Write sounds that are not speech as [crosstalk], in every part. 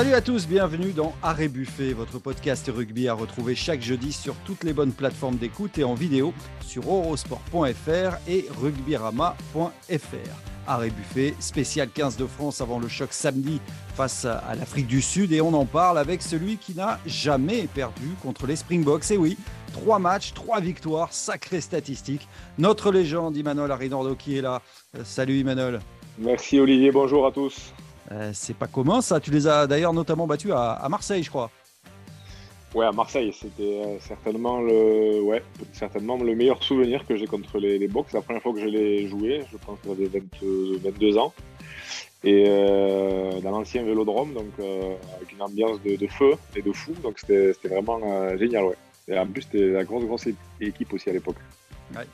Salut à tous, bienvenue dans Arrêt Buffet, votre podcast rugby à retrouver chaque jeudi sur toutes les bonnes plateformes d'écoute et en vidéo sur eurosport.fr et rugbyrama.fr. Arrêt Buffet, spécial 15 de France avant le choc samedi face à l'Afrique du Sud et on en parle avec celui qui n'a jamais perdu contre les Springboks. Et oui, trois matchs, trois victoires, sacrée statistique. Notre légende Imanol Arinaldo qui est là. Euh, salut Imanol. Merci Olivier, bonjour à tous. Euh, c'est pas commun ça. Tu les as d'ailleurs notamment battus à, Marseille, je crois. Ouais, à Marseille, c'était euh, certainement le, ouais, certainement le meilleur souvenir que j'ai contre les, les Box. La première fois que je l'ai joué, je pense que j'avais 22 ans. Et euh, dans l'ancien vélodrome, donc avec une ambiance de, feu et de fou. Donc c'était vraiment génial, ouais. Et en plus, c'était la grosse, grosse équipe aussi à l'époque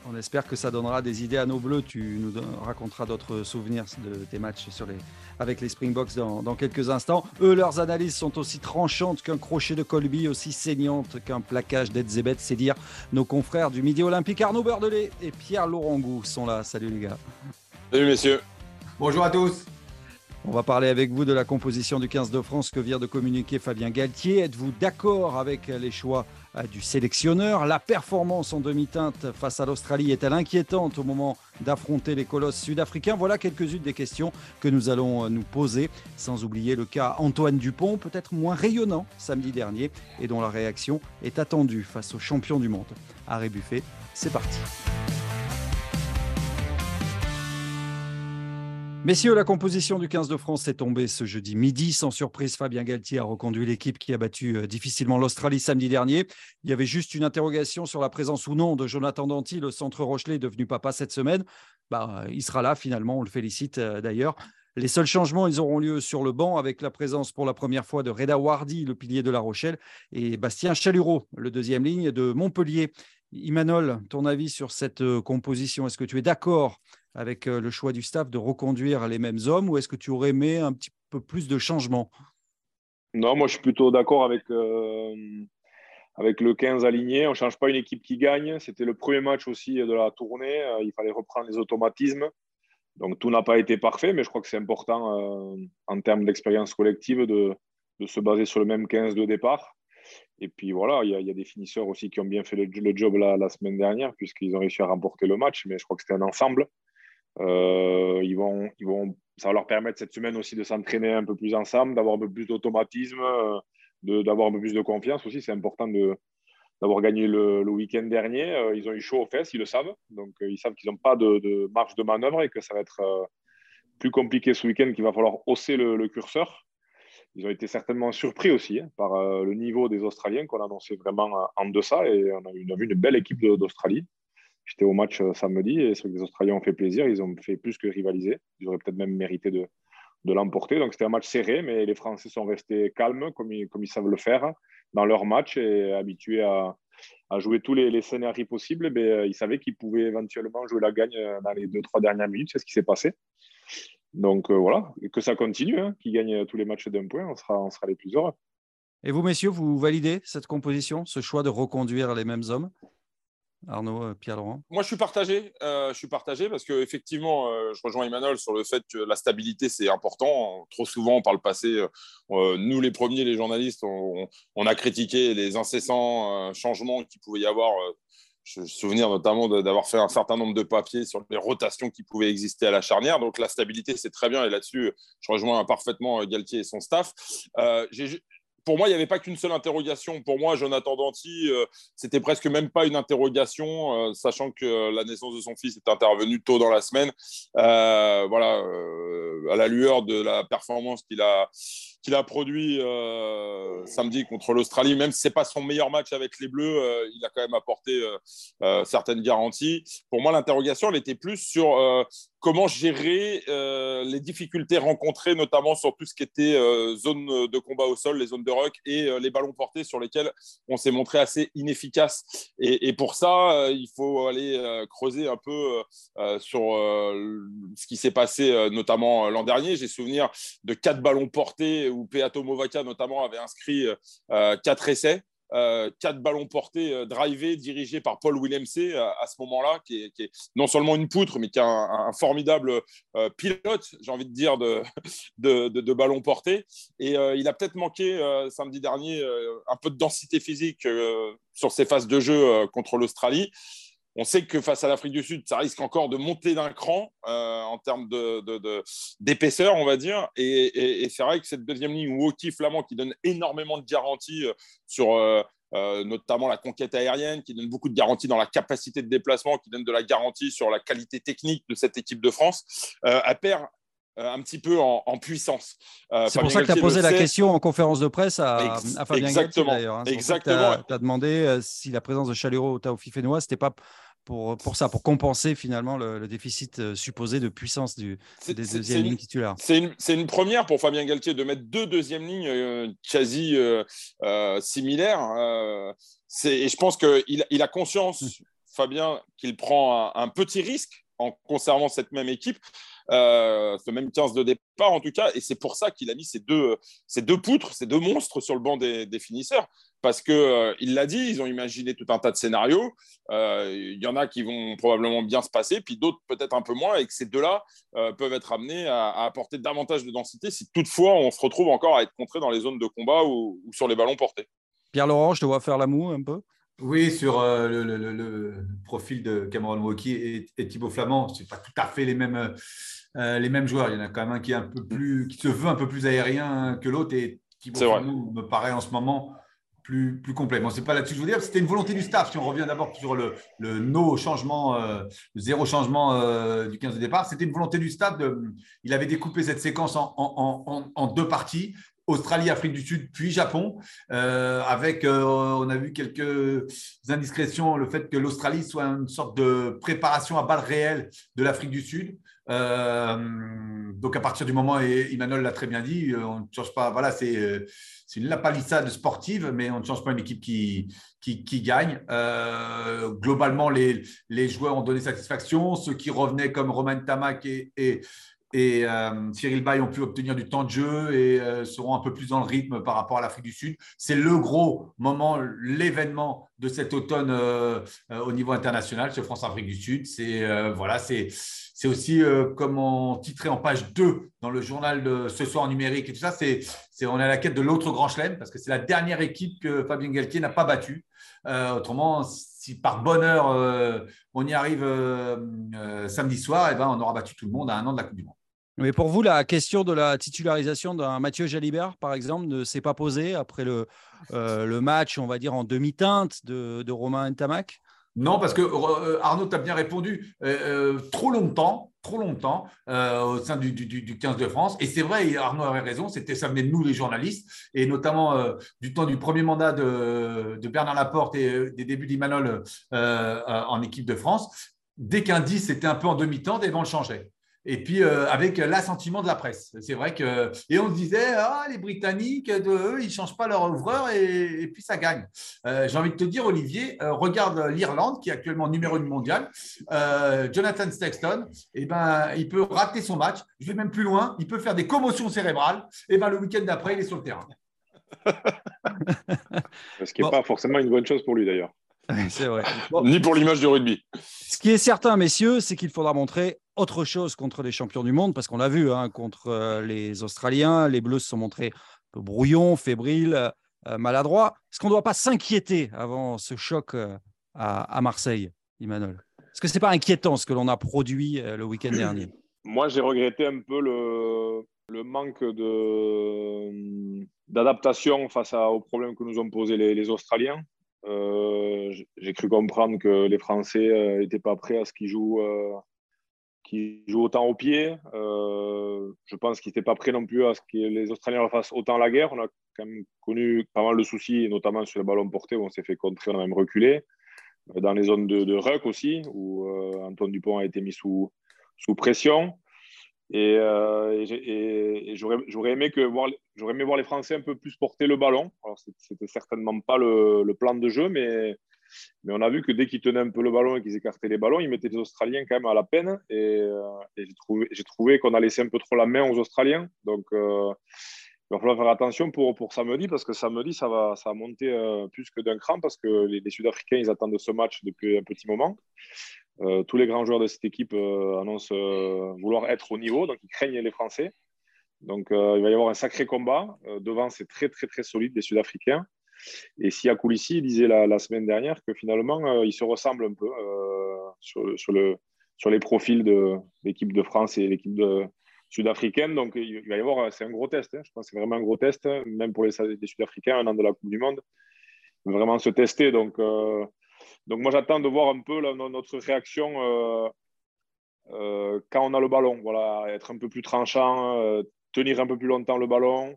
on espère que ça donnera des idées à nos bleus. Tu nous raconteras d'autres souvenirs de tes matchs sur les, avec les Springboks dans, dans, quelques instants. Eux, leurs analyses sont aussi tranchantes qu'un crochet de Colby, aussi saignantes qu'un plaquage d'Edzebet. C'est dire nos confrères du Midi Olympique Arnaud Beurdelet et Pierre Laurent sont là. Salut les gars. Salut messieurs. Bonjour à tous. On va parler avec vous de la composition du 15 de France que vient de communiquer Fabien Galtier. Êtes-vous d'accord avec les choix euh, du sélectionneur La performance en demi-teinte face à l'Australie est-elle inquiétante au moment d'affronter les colosses sud-africains? Voilà quelques-unes des questions que nous allons euh, nous poser, sans oublier le cas Antoine Dupont, peut-être moins rayonnant samedi dernier, et dont la réaction est attendue face aux champions du monde. Arrêt Buffet, c'est parti. Messieurs, la composition du 15 de France est tombée ce jeudi midi. Sans surprise, Fabien Galtier a reconduit l'équipe qui a battu euh, difficilement l'Australie samedi dernier. Il y avait juste une interrogation sur la présence ou non de Jonathan Danty, le centre Rochelet devenu papa cette semaine. Bah, il sera là finalement, on le félicite euh, d'ailleurs. Les seuls changements, ils auront lieu sur le banc avec la présence pour la première fois de Reda Wardy, le pilier de La Rochelle, et Bastien Chalureau, le deuxième ligne de Montpellier. Imanol, ton avis sur cette euh, composition? Est-ce que tu es d'accord avec euh, le choix du staff de reconduire les mêmes hommes ou est-ce que tu aurais aimé un petit peu plus de changements Non, moi je suis plutôt d'accord avec, euh, avec le 15 aligné. On ne change pas une équipe qui gagne. C'était le premier match aussi de la tournée. Euh, il fallait reprendre les automatismes. Donc tout n'a pas été parfait, mais je crois que c'est important en termes d'expérience collective de, de, se baser sur le même 15 de départ. Et puis voilà, il y, a des finisseurs aussi qui ont bien fait le, job la semaine dernière, puisqu'ils ont réussi à remporter le match, mais je crois que c'était un ensemble. Euh, ils vont, ils vont, ça va leur permettre cette semaine aussi de s'entraîner un peu plus ensemble, d'avoir un peu plus d'automatisme, d'avoir un peu plus de confiance aussi. C'est important d'avoir gagné le, week-end dernier. Euh, ils ont eu chaud aux fesses, ils le savent. Donc, euh, ils savent qu'ils n'ont pas de, marge de manœuvre et que ça va être plus compliqué ce week-end, qu'il va falloir hausser le, curseur. Ils ont été certainement surpris aussi hein, par le niveau des Australiens qu'on annonçait vraiment en deçà. Et on a vu une belle équipe d'Australie. J'étais au match euh, samedi et que les Australiens ont fait plaisir. Ils ont fait plus que rivaliser. Ils auraient peut-être même mérité de, de l'emporter. Donc c'était un match serré, mais les Français sont restés calmes comme ils, savent le faire dans leur match et habitués à, à jouer tous les, scénarios possibles. Euh, ils savaient qu'ils pouvaient éventuellement jouer la gagne euh, dans les deux, trois dernières minutes. C'est ce qui s'est passé. Donc voilà, que ça continue, hein, qu'ils gagnent tous les matchs d'un point, on sera, on sera les plus heureux. Et vous, messieurs, vous validez cette composition, ce choix de reconduire les mêmes hommes? Arnaud, euh, Pierre-Laurent Moi, je suis partagé. Euh, je suis partagé parce qu'effectivement, euh, je rejoins Emmanuel sur le fait que la stabilité, c'est important. Trop souvent, par le passé, nous, les premiers, les journalistes, on, a critiqué les incessants changements qu'il pouvait y avoir. je me souviens notamment d'avoir fait un certain nombre de papiers sur les rotations qui pouvaient exister à la charnière. Donc, la stabilité, c'est très bien. Et là-dessus, je rejoins parfaitement Galtier et son staff. Pour moi, il n'y avait pas qu'une seule interrogation. Pour moi, Jonathan Danty, euh, c'était presque même pas une interrogation, euh, sachant que la naissance de son fils est intervenue tôt dans la semaine. Euh, voilà, à la lueur de la performance qu'il a, qu'il a produit samedi contre l'Australie, même si c'est pas son meilleur match avec les Bleus, il a quand même apporté certaines garanties. Pour moi, l'interrogation, elle était plus sur comment gérer euh, les difficultés rencontrées, notamment sur tout ce qui était euh, zone de combat au sol, les zones de rock et euh, les ballons portés sur lesquels on s'est montré assez inefficace. Et, pour ça, il faut aller creuser un peu sur ce qui s'est passé, notamment l'an dernier. J'ai souvenir de quatre ballons portés où Peato Movaca, notamment, avait inscrit quatre essais. euh, quatre ballons portés, euh, drivés, dirigés par Paul Williamsey à, ce moment-là, qui est, non seulement une poutre, mais qui est un, formidable pilote, j'ai envie de dire, de, de, ballons portés. Et il a peut-être manqué samedi dernier un peu de densité physique sur ses phases de jeu contre l'Australie. On sait que face à l'Afrique du Sud, ça risque encore de monter d'un cran euh, en termes d'épaisseur, on va dire. Et, c'est vrai que cette deuxième ligne, Woki Flamand, qui donne énormément de garanties euh, sur euh, notamment la conquête aérienne, qui donne beaucoup de garanties dans la capacité de déplacement, qui donne de la garantie sur la qualité technique de cette équipe de France, elle perd un petit peu en, puissance. c'est pour ça que tu as posé la question en conférence de presse à, Fabien Exactement. d'ailleurs. Hein. Exactement. Tu as, demandé si la présence de Chalero au Taofi Fénois, c'était pas pour, pour ça, pour compenser finalement le, déficit euh, supposé de puissance du, des deuxièmes lignes titulaires. C'est une, une, première pour Fabien Galtier de mettre deux deuxièmes lignes euh, quasi euh, similaires. et je pense qu'il il a conscience, mmh. Fabien, qu'il prend un, petit risque en conservant cette même équipe, ce même 15 de départ en tout cas, et c'est pour ça qu'il a mis ces deux, ces deux poutres, ces deux monstres sur le banc des, des finisseurs parce qu'il euh, l'a dit, ils ont imaginé tout un tas de scénarios. Euh, il y en a qui vont probablement bien se passer, puis d'autres peut-être un peu moins, et que ces deux-là euh, peuvent être amenés à, apporter davantage de densité si toutefois on se retrouve encore à être contré dans les zones de combat ou, sur les ballons portés. Pierre-Laurent, je te vois faire la moue un peu oui, sur le, profil de Cameron Wauquiez et, Thibaut Flamand, ce pas tout à fait les mêmes, les mêmes joueurs. Il y en a quand même un qui, est un peu plus, qui se veut un peu plus aérien que l'autre, et Thibaut Flamand me paraît en ce moment plus, complet. Bon, c'est pas là-dessus que je veux dire. C'était une volonté du staff. Si on revient d'abord sur le, no changement, euh, le zéro changement euh, du 15 de départ, c'était une volonté du staff. Il avait découpé cette séquence en, en, en, deux parties. Australie, Afrique du Sud, puis Japon, euh, avec, on a vu quelques indiscrétions, le fait que l'Australie soit une sorte de préparation à balles réelles de l'Afrique du Sud. donc à partir du moment, et Emmanuel l'a très bien dit, on ne change pas, voilà, c'est c'est une lapalissade sportive, mais on ne change pas une équipe qui, qui, gagne. Euh, globalement, les, les, joueurs ont donné satisfaction. Ceux qui revenaient comme Romain Tamac et, et, euh, Cyril Bay ont pu obtenir du temps de jeu et euh, seront un peu plus dans le rythme par rapport à l'Afrique du Sud. C'est le gros moment, l'événement de cet automne au niveau international, ce France-Afrique du Sud. C'est voilà, c'est c'est aussi, euh, comme on titrait en page 2 dans le journal de ce soir en numérique et tout ça, c'est, on est à la quête de l'autre grand chelem parce que c'est la dernière équipe que Fabien Galtier n'a pas battue. Euh, autrement, si par bonheur euh, on y arrive samedi soir, eh ben, on aura battu tout le monde à un an de la Coupe du Monde. Mais pour vous, la question de la titularisation d'un Mathieu Jalibert, par exemple, ne s'est pas posée après le, le match, on va dire, en demi-teinte de, de Romain Ntamak non, parce que euh, Arnaud, tu bien répondu euh, euh, trop longtemps, trop longtemps au sein du, du, 15 de France. Et c'est vrai, Arnaud avait raison, c'était ça venait de nous les journalistes, et notamment du temps du premier mandat de, Bernard Laporte et des débuts d'Imanol en équipe de France. Dès qu'un 10 était un peu en demi-temps, des vents le et puis euh, avec l'assentiment de la presse. C'est vrai que et on se disait ah les Britanniques de eux ils changent pas leur ouvreur et, puis ça gagne. Euh, j'ai envie de te dire Olivier, euh, regarde l'Irlande qui est actuellement numéro 1 mondial. Jonathan Sexton, et eh ben il peut rater son match. Je vais même plus loin, il peut faire des commotions cérébrales. Et ben le week-end d'après il est sur le terrain. [laughs] Ce qui n'est pas forcément une bonne chose pour lui d'ailleurs. [laughs] C'est vrai. Ni pour l'image du rugby. Ce qui est certain, messieurs, c'est qu'il faudra montrer autre chose contre les champions du monde, parce qu'on l'a vu, hein, contre euh, les Australiens, les Bleus se sont montrés un peu brouillons, fébriles, euh, maladroits. Est-ce qu'on ne doit pas s'inquiéter avant ce choc euh, à, Marseille, Emmanuel? Est-ce que ce n'est pas inquiétant ce que l'on a produit le week-end [clears throat] dernier? Moi, j'ai regretté un peu le, manque d'adaptation face aux problèmes que nous ont posés les, Australiens. j'ai cru comprendre que les Français n'étaient pas prêts à ce qu'ils jouent qui joue autant au pied. Euh, je pense qu'il n'était pas prêt non plus à ce que les Australiens fassent autant la guerre. On a quand même connu pas mal de soucis, notamment sur les ballons portés où on s'est fait contrer, on a même reculé. Euh, dans les zones de, ruck aussi, où euh, Antoine Dupont a été mis sous, pression. Et, j'aurais aimé, voir, les Français un peu plus porter le ballon. Alors, c'était certainement pas le, plan de jeu, mais mais on a vu que dès qu'ils tenaient un peu le ballon et qu'ils écartaient les ballons, ils mettaient les Australiens quand même à la peine. Et, euh, j'ai trouvé, qu'on a laissé un peu trop la main aux Australiens. Donc, euh, il va falloir faire attention pour, pour samedi parce que samedi, ça va, ça va monter euh, plus que d'un cran parce que les, Sud-Africains, ils attendent ce match depuis un petit moment. Tous les grands joueurs de cette équipe annoncent vouloir être au niveau, donc ils craignent les Français. Donc il va y avoir un sacré combat. devant, c'est très, très, très solide, les Sud-Africains. Et si Koulissi disait la, semaine dernière que finalement, ils se ressemblent un peu sur, sur, le, sur les profils de l'équipe de France et l'équipe sud-africaine. Donc, il va y avoir, c'est un gros test. Hein. Je pense que c'est vraiment un gros test, même pour les, Sud-Africains, un an de la Coupe du Monde. Vraiment se tester. Donc, euh, moi, j'attends de voir un peu notre réaction euh, euh, quand on a le ballon. Voilà, être un peu plus tranchant, tenir un peu plus longtemps le ballon.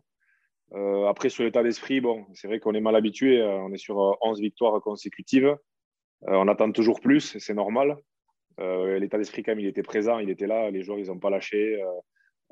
Après, sur l'état d'esprit, bon, c'est vrai qu'on est mal habitué. on est sur 11 victoires consécutives. on attend toujours plus, c'est normal. l'état d'esprit, quand même, il était présent, il était là. Les joueurs, ils n'ont pas lâché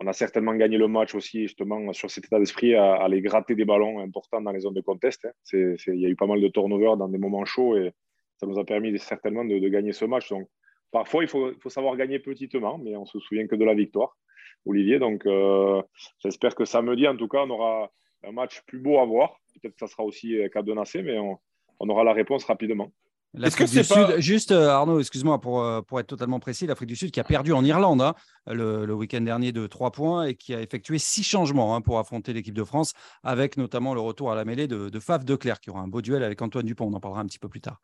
on a certainement gagné le match aussi, justement, sur cet état d'esprit, à, aller gratter des ballons importants dans les zones de contest. Hein. il y a eu pas mal de turnovers dans des moments chauds et ça nous a permis certainement de, gagner ce match. Donc, parfois, il faut, savoir gagner petitement, mais on se souvient que de la victoire, Olivier. Donc, euh, j'espère que samedi, en tout cas, on aura un match plus beau à voir. Peut-être que ça sera aussi cadenassé, mais on aura la réponse rapidement. L'Afrique du Sud, juste euh, Arnaud, excuse-moi pour, euh, pour être totalement précis, l'Afrique du Sud qui a perdu en Irlande hein, le, week-end dernier de 3 points et qui a effectué six changements hein, pour affronter l'équipe de France, avec notamment le retour à la mêlée de, de Faf Declerc qui aura un beau duel avec Antoine Dupont. On en parlera un petit peu plus tard.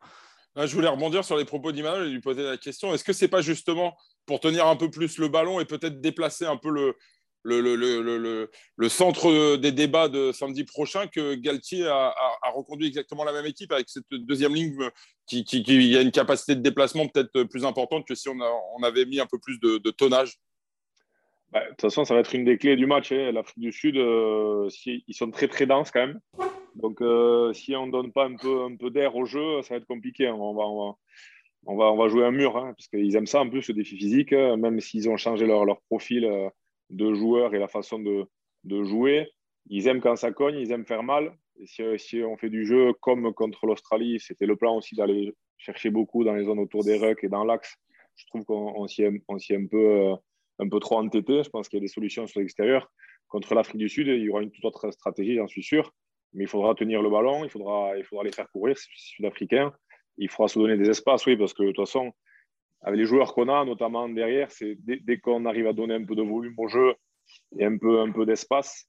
Je voulais rebondir sur les propos d'Immanuel et lui poser la question est-ce que c'est pas justement pour tenir un peu plus le ballon et peut-être déplacer un peu le, le, le, centre des débats de samedi prochain que Galtier a, reconduit exactement la même équipe avec cette deuxième ligne qui, qui, a une capacité de déplacement peut-être plus importante que si on, on, avait mis un peu plus de, tonnage bah, De toute façon, ça va être une des clés du match. Hein. L'Afrique du Sud, euh, ils sont très très denses quand même. Donc, euh, si on ne donne pas un peu, un peu d'air au jeu, ça va être compliqué. On va, on va, on va, jouer un mur, hein, parce qu'ils aiment ça un peu, ce défi physique, hein. même s'ils ont changé leur, leur profil. Euh, de joueurs et la façon de, jouer. Ils aiment quand ça cogne, ils aiment faire mal. Et si, on fait du jeu comme contre l'Australie, c'était le plan aussi d'aller chercher beaucoup dans les zones autour des rucks et dans l'axe. Je trouve qu'on s'y est, un, peu, euh, un peu trop entêté. Je pense qu'il y a des solutions sur l'extérieur. Contre l'Afrique du Sud, il y aura une toute autre stratégie, j'en suis sûr. Mais il faudra tenir le ballon, il faudra, il faudra les faire courir, c'est sud-africain. Il faudra se donner des espaces, oui, parce que de toute façon, avec les joueurs qu'on a, notamment derrière, c'est dès, qu'on arrive à donner un peu de volume au jeu et un peu, un peu d'espace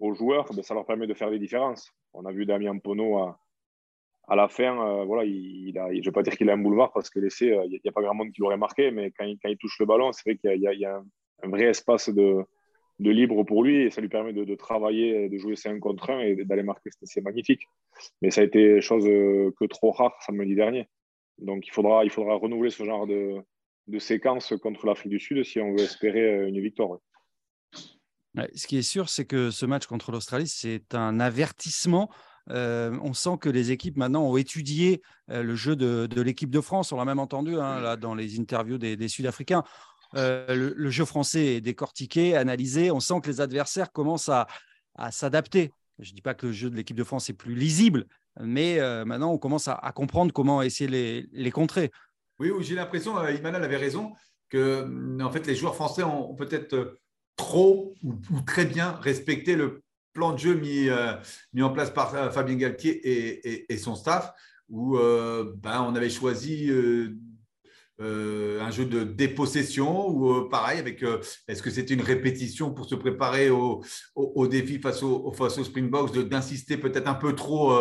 aux joueurs, ben, ça leur permet de faire des différences. On a vu Damien Pono à, la fin, euh, voilà, je ne vais pas dire qu'il a un boulevard parce que l'essai, euh, il n'y a, pas grand monde qui l'aurait marqué, mais quand il, touche le ballon, c'est vrai qu'il y, a, un, vrai espace de, libre pour lui et ça lui permet de, travailler, de jouer 5 contre 1 et d'aller marquer. C'est magnifique. Mais ça a été chose euh, que trop rare samedi dernier. Donc il faudra, renouveler ce genre de, séquence contre l'Afrique du Sud si on veut espérer euh, une victoire. ce qui est sûr, c'est que ce match contre l'Australie, c'est un avertissement. Euh, on sent que les équipes maintenant ont étudié euh, le jeu de, l'équipe de France. On l'a même entendu hein, dans les interviews des, Sud-Africains. le, jeu français est décortiqué, analysé. On sent que les adversaires commencent à s'adapter. Je ne dis pas que le jeu de l'équipe de France est plus lisible, mais euh, maintenant on commence à, comprendre comment essayer les, les contrer. Oui, j'ai l'impression, euh, Imanal avait raison, que mm, en fait les joueurs français ont, peut-être euh, trop ou, très bien respecté le plan de jeu mis, mis en place par Fabien Galtier et, et, son staff, où ben, on avait choisi un jeu de dépossession ou pareil avec est-ce que c'était une répétition pour se préparer au, au, défi face au, face au Springboks d'insister peut-être un peu trop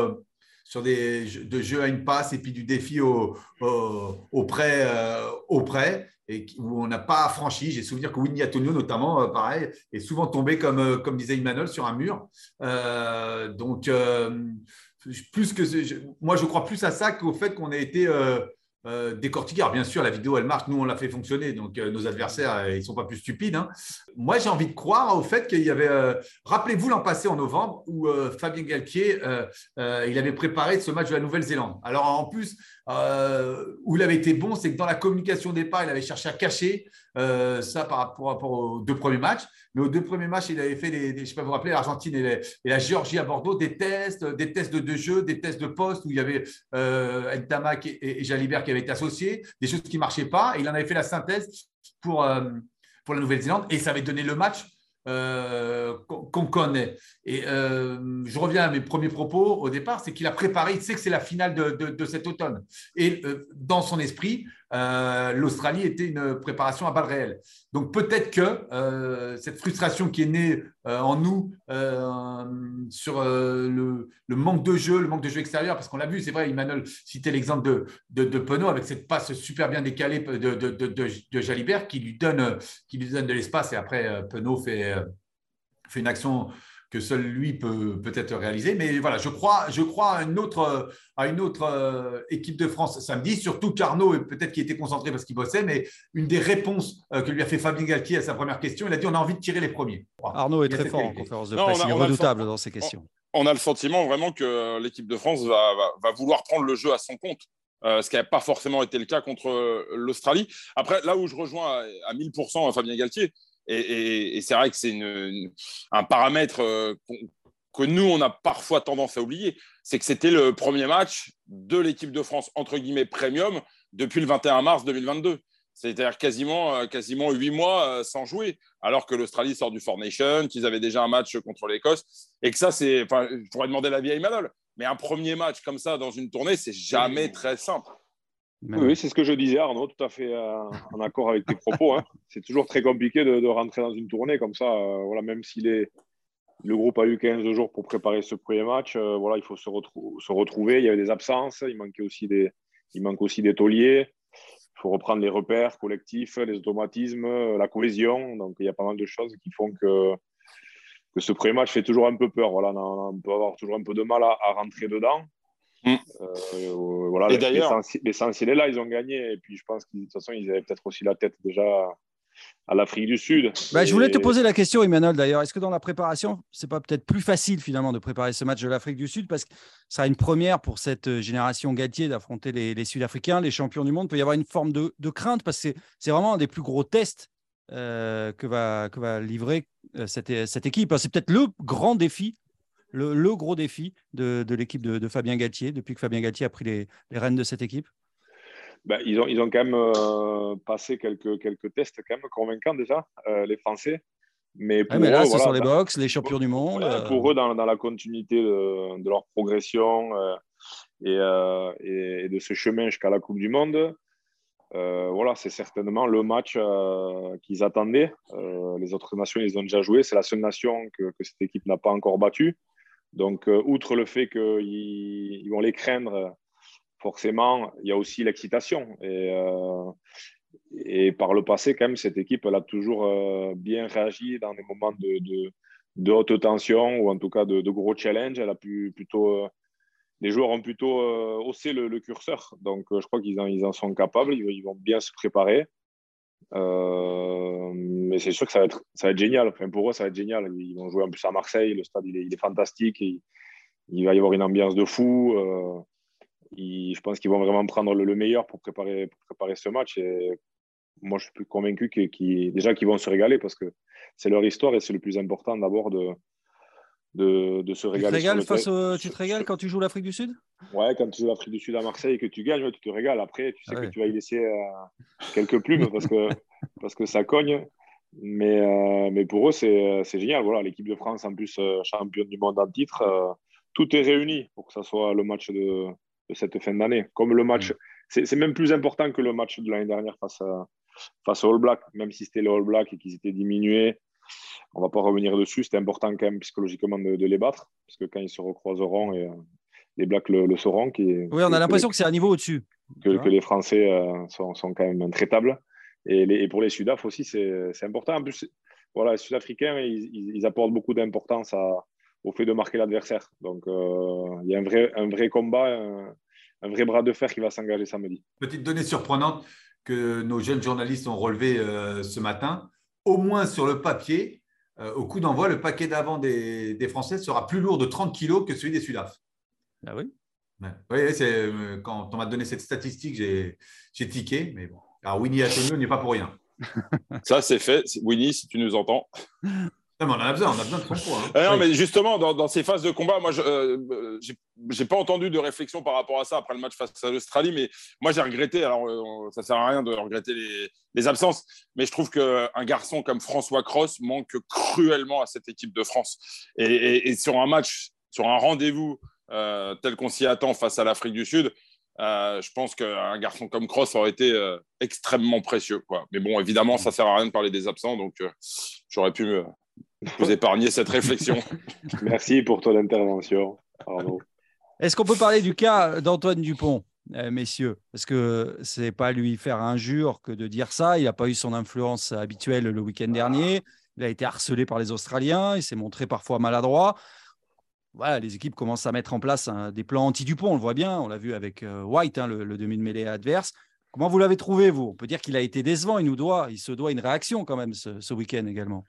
sur des de jeux à une passe et puis du défi au, euh, prêt et où on n'a pas franchi. J'ai souvenir que Winnie Antonio, notamment, euh, pareil, est souvent tombé, comme, euh, comme disait Emmanuel, sur un mur. donc, plus que moi, je crois plus à ça qu'au fait qu'on ait été euh, décortiquer. Bien sûr, la vidéo, elle marche. Nous, on l'a fait fonctionner. Donc, euh, nos adversaires, euh, ils ne sont pas plus stupides. Hein. Moi, j'ai envie de croire au fait qu'il y avait. Rappelez-vous l'an passé, en novembre, où Fabien Galtier, il avait préparé ce match de la Nouvelle-Zélande. Alors, en plus, où il avait été bon, c'est que dans la communication au départ, il avait cherché à cacher ça par rapport, aux deux premiers matchs. Mais aux deux premiers matchs, il avait fait, les, je ne sais pas vous rappeler, l'Argentine et, la Géorgie à Bordeaux, des tests, des tests de, jeu, des tests de poste où il y avait euh, et, Jalibert qui avaient été associés, des choses qui ne marchaient pas. Et il en avait fait la synthèse pour, euh, pour la Nouvelle-Zélande et ça avait donné le match euh, qu'on connaît. Et euh, je reviens à mes premiers propos au départ, c'est qu'il a préparé, il sait que c'est la finale de, cet automne. Et euh, dans son esprit, l'Australie était une préparation à balles réelles. Donc peut-être que cette frustration qui est née en nous sur le, manque de jeu, le manque de jeu extérieur, parce qu'on l'a vu, c'est vrai, Emmanuel citait l'exemple de, de, Penaud avec cette passe super bien décalée de, Jalibert qui lui donne, de l'espace et après Penaud euh, fait une action que seul lui peut peut-être réaliser. Mais voilà, je crois, je crois à une autre, à une autre euh, équipe de France samedi, surtout qu'Arnaud, peut-être qu'il était concentré parce qu'il bossait, mais une des réponses euh, que lui a fait Fabien Galtier à sa première question, il a dit on a envie de tirer les premiers. Arnaud est très fort en conférence de presse, il est redoutable dans ces questions. On, a le sentiment vraiment que l'équipe de France va, va, vouloir prendre le jeu à son compte. ce qui n'a pas forcément été le cas contre l'Australie. Après, là où je rejoins à, à 1000% Fabien Galtier, et, c'est vrai que c'est un paramètre euh, que nous, on a parfois tendance à oublier. C'est que c'était le premier match de l'équipe de France, entre guillemets, premium, depuis le 21 mars 2022. C'est-à-dire quasiment, euh, quasiment huit mois euh, sans jouer, alors que l'Australie sort du Four Nations, qu'ils avaient déjà un match contre l'Écosse, et que ça, c'est. Enfin, je pourrais demander la vieille Manol, mais un premier match comme ça dans une tournée, c'est jamais très simple. Oui, c'est ce que je disais, Arnaud, tout à fait euh, en accord avec tes propos. Hein. [laughs] C'est toujours très compliqué de, rentrer dans une tournée comme ça. Euh, voilà, même si le groupe a eu 15 jours pour préparer ce premier match, euh, voilà, il faut se, se, retrouver. Il y avait des absences, il manquait aussi des, il manque aussi des tauliers. Il faut reprendre les repères collectifs, les automatismes, la cohésion. Donc, il y a pas mal de choses qui font que, que ce premier match fait toujours un peu peur. Voilà, on, peut avoir toujours un peu de mal à rentrer dedans. Mm. Euh, voilà, et d'ailleurs, l'essentiel est là, ils ont gagné. Et puis je pense que de toute façon, ils avaient peut-être aussi la tête déjà à l'Afrique du Sud. Bah, je voulais te poser la question, Emmanuel, d'ailleurs. Est-ce que dans la préparation, c'est pas peut-être plus facile finalement de préparer ce match de l'Afrique du Sud? Parce que ça sera une première pour cette génération Galtier d'affronter les, Sud-Africains, les champions du monde. Il peut y avoir une forme de, crainte parce que c'est vraiment un des plus gros tests euh, que, va, que va livrer euh, cette, cette équipe. C'est peut-être le grand défi le, gros défi de, l'équipe de, Fabien Galtier depuis que Fabien Galtier a pris les, rênes de cette équipe? Ben, ils, ont, ils ont quand même euh, passé quelques, quelques tests quand même convaincants déjà, euh, les Français. Mais, pour mais là, ce sont les box, les champions du monde. Euh. Pour eux, dans, la continuité de, leur progression et, et, de ce chemin jusqu'à la Coupe du Monde, voilà, c'est certainement le match qu'ils attendaient. les autres nations, ils ont déjà joué. C'est la seule nation que, que cette équipe n'a pas encore battue. Donc, euh, outre le fait qu'ils vont les craindre, forcément, il y a aussi l'excitation. Et, euh, et, par le passé, quand même, cette équipe, elle a toujours euh, bien réagi dans des moments de, haute tension ou en tout cas de, gros challenges. Elle a pu plutôt, les joueurs ont plutôt haussé le, curseur. Donc, je crois qu'ils en, ils en sont capables. ils, vont bien se préparer. Euh, mais c'est sûr que ça va être, ça va être génial. Enfin, pour eux, ça va être génial. Ils vont jouer en plus à Marseille. Le stade, il est, fantastique. il va y avoir une ambiance de fou. Euh, je pense qu'ils vont vraiment prendre le, meilleur pour préparer, préparer ce match. Et moi, je suis convaincu qu'ils, déjà qu'ils vont se régaler parce que c'est leur histoire et c'est le plus important d'abord de, de, se régaler. Tu te régales, face tu te régales quand tu joues l'Afrique du Sud? Ouais, quand tu joues l'Afrique du Sud à Marseille et que tu gagnes, tu te régales. Après, tu sais ah que tu vas y laisser euh, quelques plumes parce que, [laughs] parce que ça cogne. Mais, euh, mais pour eux, c'est génial. Voilà, L'équipe de France, en plus, euh, championne du monde en titre, tout est réuni pour que ça soit le match de, de cette fin d'année. Comme le match, mm. c'est même plus important que le match de l'année dernière face, à, face aux All Blacks, même si c'était les All Blacks et qu'ils étaient diminués on ne va pas revenir dessus. C'était important quand même psychologiquement de, les battre, parce que quand ils se recroiseront, et, euh, les Blacks le, sauront. Qui, oui, on a l'impression que c'est un niveau au-dessus. Que, les Français euh, sont, quand même intraitables. Et, pour les Sudaf aussi, c'est important. En plus, voilà, les Sud-Africains, ils, apportent beaucoup d'importance au fait de marquer l'adversaire. Donc, euh, il y a un vrai, un vrai combat, un, vrai bras de fer qui va s'engager samedi. Petite donnée surprenante que nos jeunes journalistes ont relevée ce matin au moins sur le papier, euh, au coup d'envoi, le paquet d'avant des, Français sera plus lourd de 30 kilos que celui des Sudaf. Ah oui Oui, c'est, euh, quand on m'a donné cette statistique, j'ai, j'ai tiqué. Mais bon. Alors, Winnie Antonio n'est pas pour rien. Ça, c'est fait. Winnie, si tu nous entends. [laughs] Non, mais on en a besoin, on a besoin de son poids. hein. Ah non, mais justement, dans, dans ces phases de combat, moi, je n'ai pas entendu de réflexion par rapport à ça après le match face à l'Australie, mais moi, j'ai regretté. Alors, euh, ça sert à rien de regretter les, les absences, mais je trouve qu'un garçon comme François Cross manque cruellement à cette équipe de France. Et, et- et sur un match, sur un rendez-vous euh, tel qu'on s'y attend face à l'Afrique du Sud, euh, je pense qu'un garçon comme Cross aurait été euh, extrêmement précieux. Quoi. Mais bon, évidemment, ça sert à rien de parler des absents, donc euh, j'aurais pu me- vous épargner cette réflexion. [laughs] Merci pour ton intervention, Arnaud. Est-ce qu'on peut parler du cas d'Antoine Dupont, euh, messieurs? Parce que c'est pas lui faire injure que de dire ça. Il n'a pas eu son influence habituelle le week-end dernier. Il a été harcelé par les Australiens. Il s'est montré parfois maladroit. Voilà, les équipes commencent à mettre en place hein, des plans anti-Dupont. On le voit bien. On l'a vu avec euh, White, hein, le, le demi de mêlée adverse. Comment vous l'avez trouvé, vous? On peut dire qu'il a été décevant. Il nous doit, il se doit une réaction quand même ce, ce week-end également.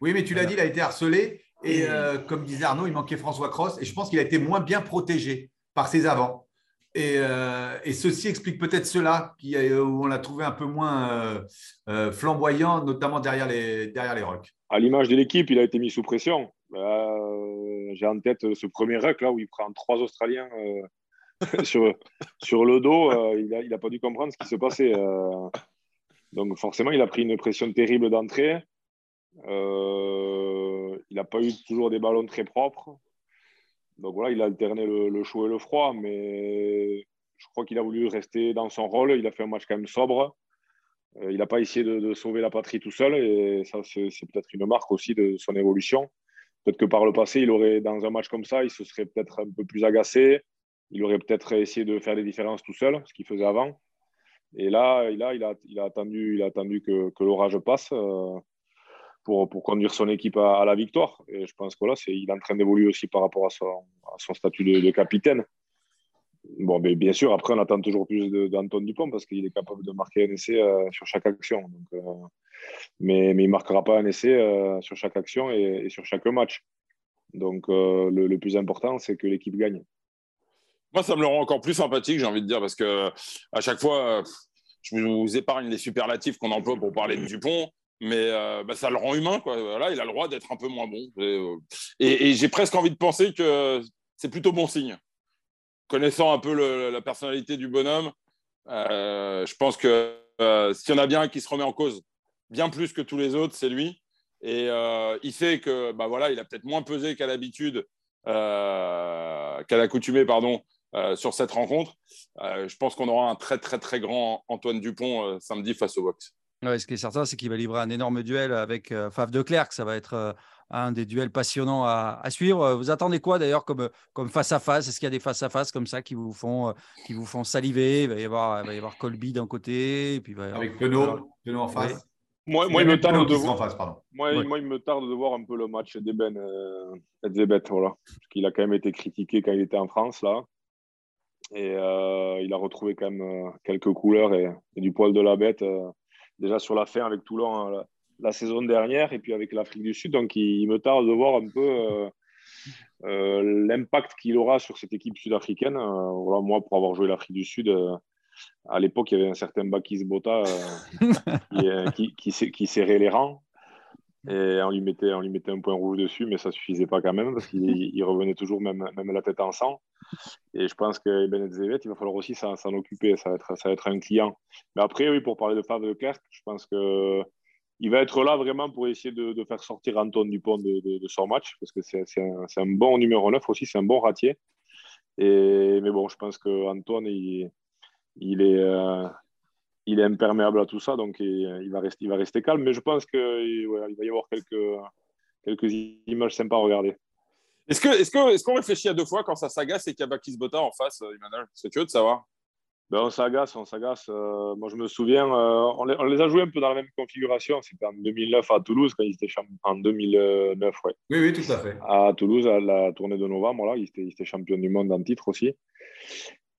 Oui, mais tu l'as dit, il a été harcelé. Et euh, comme disait Arnaud, il manquait François Cross. Et je pense qu'il a été moins bien protégé par ses avants. Et, euh, et ceci explique peut-être cela, qui, euh, où on l'a trouvé un peu moins euh, euh, flamboyant, notamment derrière les, derrière les rocks. À l'image de l'équipe, il a été mis sous pression. Euh, J'ai en tête ce premier ruck là où il prend trois Australiens euh, [laughs] sur, sur le dos. Euh, il n'a il a pas dû comprendre ce qui se passait. Euh, donc forcément, il a pris une pression terrible d'entrée. Euh, il n'a pas eu toujours des ballons très propres. Donc voilà, il a alterné le, chaud et le froid, mais je crois qu'il a voulu rester dans son rôle. Il a fait un match quand même sobre. Euh, il n'a pas essayé de, sauver la patrie tout seul et ça, c'est peut-être une marque aussi de son évolution. Peut-être que par le passé, il aurait, dans un match comme ça, il se serait peut-être un peu plus agacé. Il aurait peut-être essayé de faire des différences tout seul, ce qu'il faisait avant. Et là, il a, attendu, il a attendu que, que l'orage passe euh, pour, conduire son équipe à, la victoire. Et je pense que là, c'est, il est en train d'évoluer aussi par rapport à son, statut de, capitaine. Bon, mais bien sûr, après, on attend toujours plus d'Anton Dupont parce qu'il est capable de marquer un essai euh, sur chaque action. Euh, mais, il ne marquera pas un essai euh, sur chaque action et, sur chaque match. Donc, le, plus important, c'est que l'équipe gagne. Moi, ça me le rend encore plus sympathique, j'ai envie de dire, parce que à chaque fois, je vous épargne les superlatifs qu'on emploie pour parler de Dupont, mais euh, bah, ça le rend humain. Quoi. Voilà, il a le droit d'être un peu moins bon. Et, euh, Et, et j'ai presque envie de penser que c'est plutôt bon signe. Connaissant un peu le- la personnalité du bonhomme, euh, je pense que s'il y en a bien un qui se remet en cause, bien plus que tous les autres, c'est lui. Et il fait que, bah voilà, il a peut-être moins pesé qu'à l'habitude, qu'à l'accoutumée, pardon, sur cette rencontre. Je pense qu'on aura un très, très, très grand Antoine Dupont samedi face au Box. Ouais, ce qui est certain, c'est qu'il va livrer un énorme duel avec euh, Faf de Clerc. Ça va être euh, un des duels passionnants à, à suivre. Euh, Vous attendez quoi d'ailleurs comme, comme face à face? Est-ce qu'il y a des face à face comme ça qui vous font, euh, qui vous font saliver? Il va y avoir, il va y avoir Colby d'un côté, et puis il va y avoir- Avec Penaud, Penaud en face. Moi, moi, il me tarde de voir. face, pardon. Moi, Ouais. moi, il me tarde de voir un peu le match d'Eben euh, Edzebet, voilà. Parce qu'il a quand même été critiqué quand il était en France, là. Et euh, il a retrouvé quand même euh, quelques couleurs et, et du poil de la bête. Déjà sur la fin avec Toulon euh, la, la saison dernière et puis avec l'Afrique du Sud. Donc, il, il me tarde de voir un peu euh, euh, l'impact qu'il aura sur cette équipe sud-africaine. Euh, voilà, moi, pour avoir joué l'Afrique du Sud, à l'époque, il y avait un certain Bakis Bota [laughs] qui, qui, qui, sé- qui serrait les rangs. Et on lui, mettait, on lui mettait un point rouge dessus, mais ça ne suffisait pas quand même, parce qu'il [laughs] il revenait toujours même, même la tête en sang. Et je pense que Ben Zevet, il va falloir aussi s'en occuper, ça va, être, ça va être un client. Mais après, oui, pour parler de Favre de Clerc, je pense que il va être là vraiment pour essayer de, de faire sortir Anton Dupont de, de, de son match, parce que c'est un, un bon numéro 9 aussi, c'est un bon ratier. Et, mais bon, je pense qu'Anton, il, il est, euh, il est imperméable à tout ça, donc il, il va, rester, il va rester calme. Mais je pense qu'il ouais, va y avoir quelques, quelques images sympas à regarder. Est-ce qu'on est que, est qu'on réfléchit à deux fois quand ça s'agace et qu'il y a Bakis Bota en face, euh, Emmanuel? C'est curieux de savoir. Ben, on s'agace, on s'agace. Euh, moi, je me souviens, euh, on, les, on, les, a joués un peu dans la même configuration. C'était en 2009 à Toulouse, quand ils étaient champions. En 2009, ouais. Oui, oui, tout à fait. À Toulouse, à la tournée de novembre, là, ils étaient, ils étaient champions du monde en titre aussi.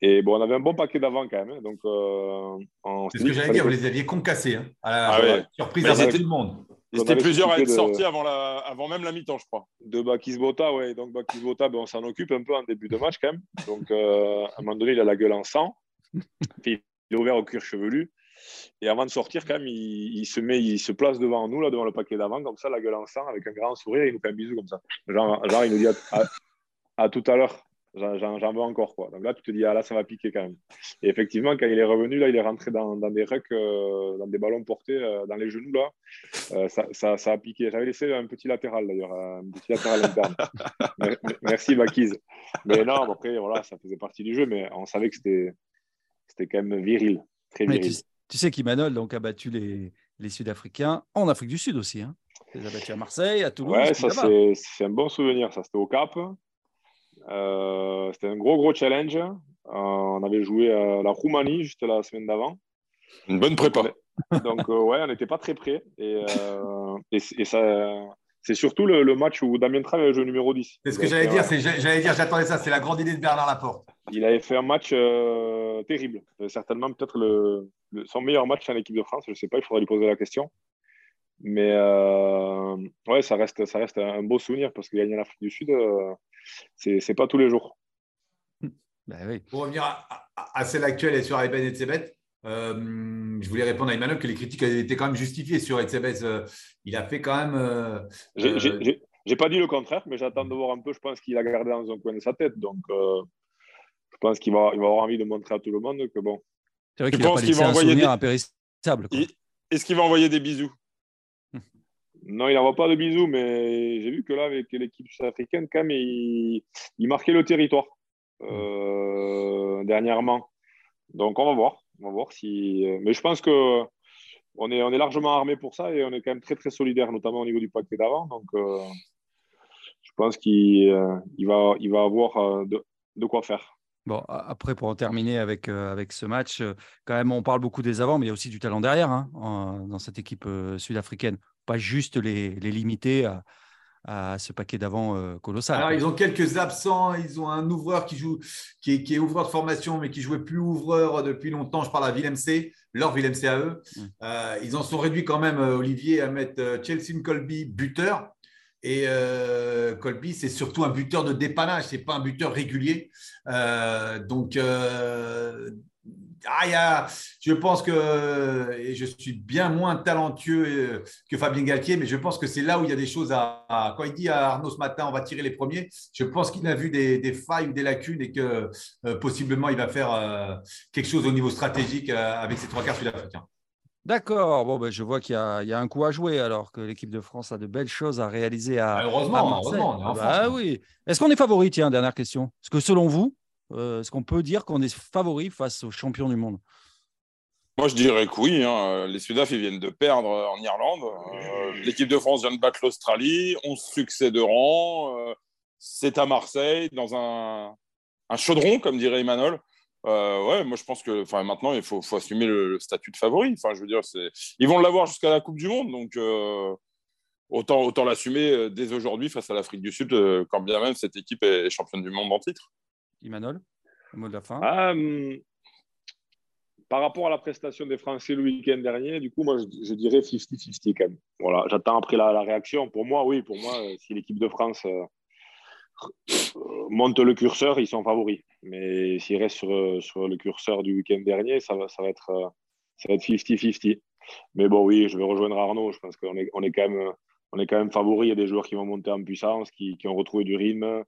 Et bon, on avait un bon paquet d'avant quand même. hein. Donc, euh, c'est ce que j'allais dire, vous les aviez concassés. Hein, à la ah ouais. surprise à tout le monde. Ils étaient plusieurs à être de... sortis avant, la... avant même la mi-temps, je crois. De Bakis Bota, ouais. Donc, Bakis Bota, ben, on s'en occupe un peu en début de match quand même. Donc, euh, à un moment donné, il a la gueule en sang. [laughs] Puis, il est ouvert au cuir chevelu. Et avant de sortir, quand même, il, se met, il se place devant nous, là, devant le paquet d'avant, comme ça, la gueule en sang, avec un grand sourire, il nous fait un bisou comme ça. Genre, il nous dit à tout à l'heure. J'en veux encore. Quoi. Donc là, tu te dis, ah là, ça va piquer quand même. Et effectivement, quand il est revenu, là, il est rentré dans, des rucks, euh, dans des ballons portés euh, dans les genoux. Là. Euh, ça, ça, a piqué. J'avais laissé un petit latéral d'ailleurs, un petit latéral interne. [laughs] Merci, Bakiz. Mais non, après, voilà, ça faisait partie du jeu, mais on savait que c'était quand même viril. Très viril. Tu, sais qu'Imanol donc, a battu les, les Sud-Africains en Afrique du Sud aussi. Hein. Il les a battus à Marseille, à Toulouse. Ouais, ça, c'est un bon souvenir. Ça, c'était au Cap. Euh, c'était un gros, gros challenge. Euh, on avait joué à la Roumanie juste la semaine d'avant. Une bonne prépa. Donc, euh, ouais, on n'était pas très près. Et, et, ça, c'est surtout le, match où Damien Trav avait joué numéro 10. C'est ce que j'allais dire. J'allais dire, j'attendais ça. C'est la grande idée de Bernard Laporte. Il avait fait un match terrible. Certainement, peut-être le, son meilleur match en équipe de France. Je ne sais pas, il faudra lui poser la question. Mais ouais, ça reste, ça reste un beau souvenir parce que gagner l'Afrique du Sud, c'est pas tous les jours. Ben Pour revenir à, celle actuelle et sur Eben et euh, je voulais répondre à Emmanuel que les critiques étaient quand même justifiées sur Etzebeth. Euh, il a fait quand même. Euh, j'ai pas dit le contraire, mais j'attends de voir un peu. Je pense qu'il a gardé dans un coin de sa tête. Donc, je pense qu'il va, il va avoir envie de montrer à tout le monde que bon. C'est vrai qu'il va, va envoyer des... Est-ce qu'il va envoyer des bisous? Non, il n'envoie pas de bisous, mais j'ai vu que là, avec l'équipe sud-africaine, quand même, il, marquait le territoire euh, dernièrement. Donc, on va voir. On si. Mais je pense que on est, largement armé pour ça et on est quand même très, très solidaire, notamment au niveau du paquet d'avant. Donc, euh, je pense qu'il euh, va, avoir de, quoi faire. Bon, après, pour terminer avec, avec ce match, quand même, on parle beaucoup des avants, mais il y a aussi du talent derrière hein, dans cette équipe sud-africaine pas juste les, limiter à, à ce paquet d'avant euh, colossal. Alors, ils ont quelques absents. Ils ont un ouvreur qui joue, qui est, qui est, ouvreur de formation, mais qui jouait plus ouvreur depuis longtemps. Je parle à Willem C, leur Willem C à eux. Mm. Euh, ils en sont réduits quand même, euh, Olivier, à mettre Chelsea Colby buteur. Et Colby, c'est surtout un buteur de dépannage, c'est pas un buteur régulier. donc, ah, je pense que et je suis bien moins talentueux euh, que Fabien Galtier, mais je pense que c'est là où il y a des choses à, Quand il dit à Arnaud ce matin, on va tirer les premiers, je pense qu'il a vu des, failles ou des lacunes et que euh, possiblement il va faire euh, quelque chose au niveau stratégique avec ses trois quarts sud-africains. D'accord. Bon, ben, je vois qu'il y, a un coup à jouer alors que l'équipe de France a de belles choses à réaliser à. Ah, heureusement, heureusement. Ah bah oui. Est-ce qu'on est favori? Tiens, dernière question. Est-ce que selon vous, euh, est-ce qu'on peut dire qu'on est favori face aux champions du monde? Moi, je dirais que oui. Hein. Les Sudaf, ils viennent de perdre en Irlande. Euh, l'équipe de France vient de battre l'Australie. 11 succès de rang. Euh, c'est à Marseille, dans un, chaudron, comme dirait Emmanuel. moi, je pense que maintenant, il faut, assumer le, statut de favori. Je veux ils vont l'avoir jusqu'à la Coupe du Monde. Donc, autant l'assumer dès aujourd'hui face à l'Afrique du Sud, quand bien même cette équipe est championne du monde en titre. Imanol, le mot de la fin. Hum, par rapport à la prestation des Français le week-end dernier, du coup, moi, je, dirais 50-50 quand même. Voilà, j'attends après la, réaction. Pour moi, oui, pour moi, euh, si l'équipe de France euh, monte le curseur, ils sont favoris. Mais s'ils restent sur, le curseur du week-end dernier, ça va, ça va être 50-50. Euh, Mais bon, oui, je vais rejoindre Arnaud. Je pense qu'on est, quand même, on est quand même favoris. Il y a des joueurs qui vont monter en puissance, qui ont retrouvé du rythme.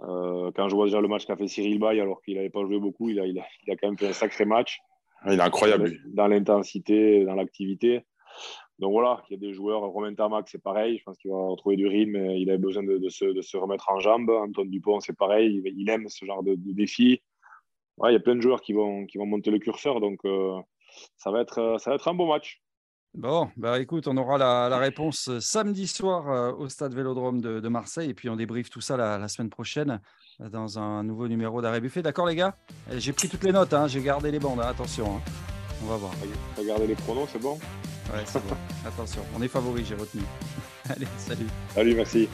Euh, quand je vois déjà le match qu'a fait Cyril Bay, alors qu'il n'avait pas joué beaucoup, il a, il, a, il a, quand même fait un sacré match. Ah, il est incroyable. Dans l'intensité, dans l'activité. Donc voilà, il y a des joueurs. Romain Tamac, c'est pareil. Je pense qu'il va retrouver du rythme. Il a besoin de, de, se, de, se, remettre en jambes. Antoine Dupont, c'est pareil. Il, aime ce genre de, défi. Ouais, il y a plein de joueurs qui vont, qui vont monter le curseur. Donc euh, ça, va être, ça va être un beau match. Bon, bah écoute, on aura la, réponse euh, samedi soir euh, au stade Vélodrome de, Marseille et puis on débriefe tout ça la, semaine prochaine euh, dans un nouveau numéro d'Arrêt Buffet. D'accord les gars? J'ai pris toutes les notes, hein, j'ai gardé les bandes, hein, attention. Hein. On va voir. Gardé les pronoms, c'est bon? Ouais, c'est bon. [laughs] attention, on est favori, j'ai retenu. [laughs] Allez, salut. Salut, merci.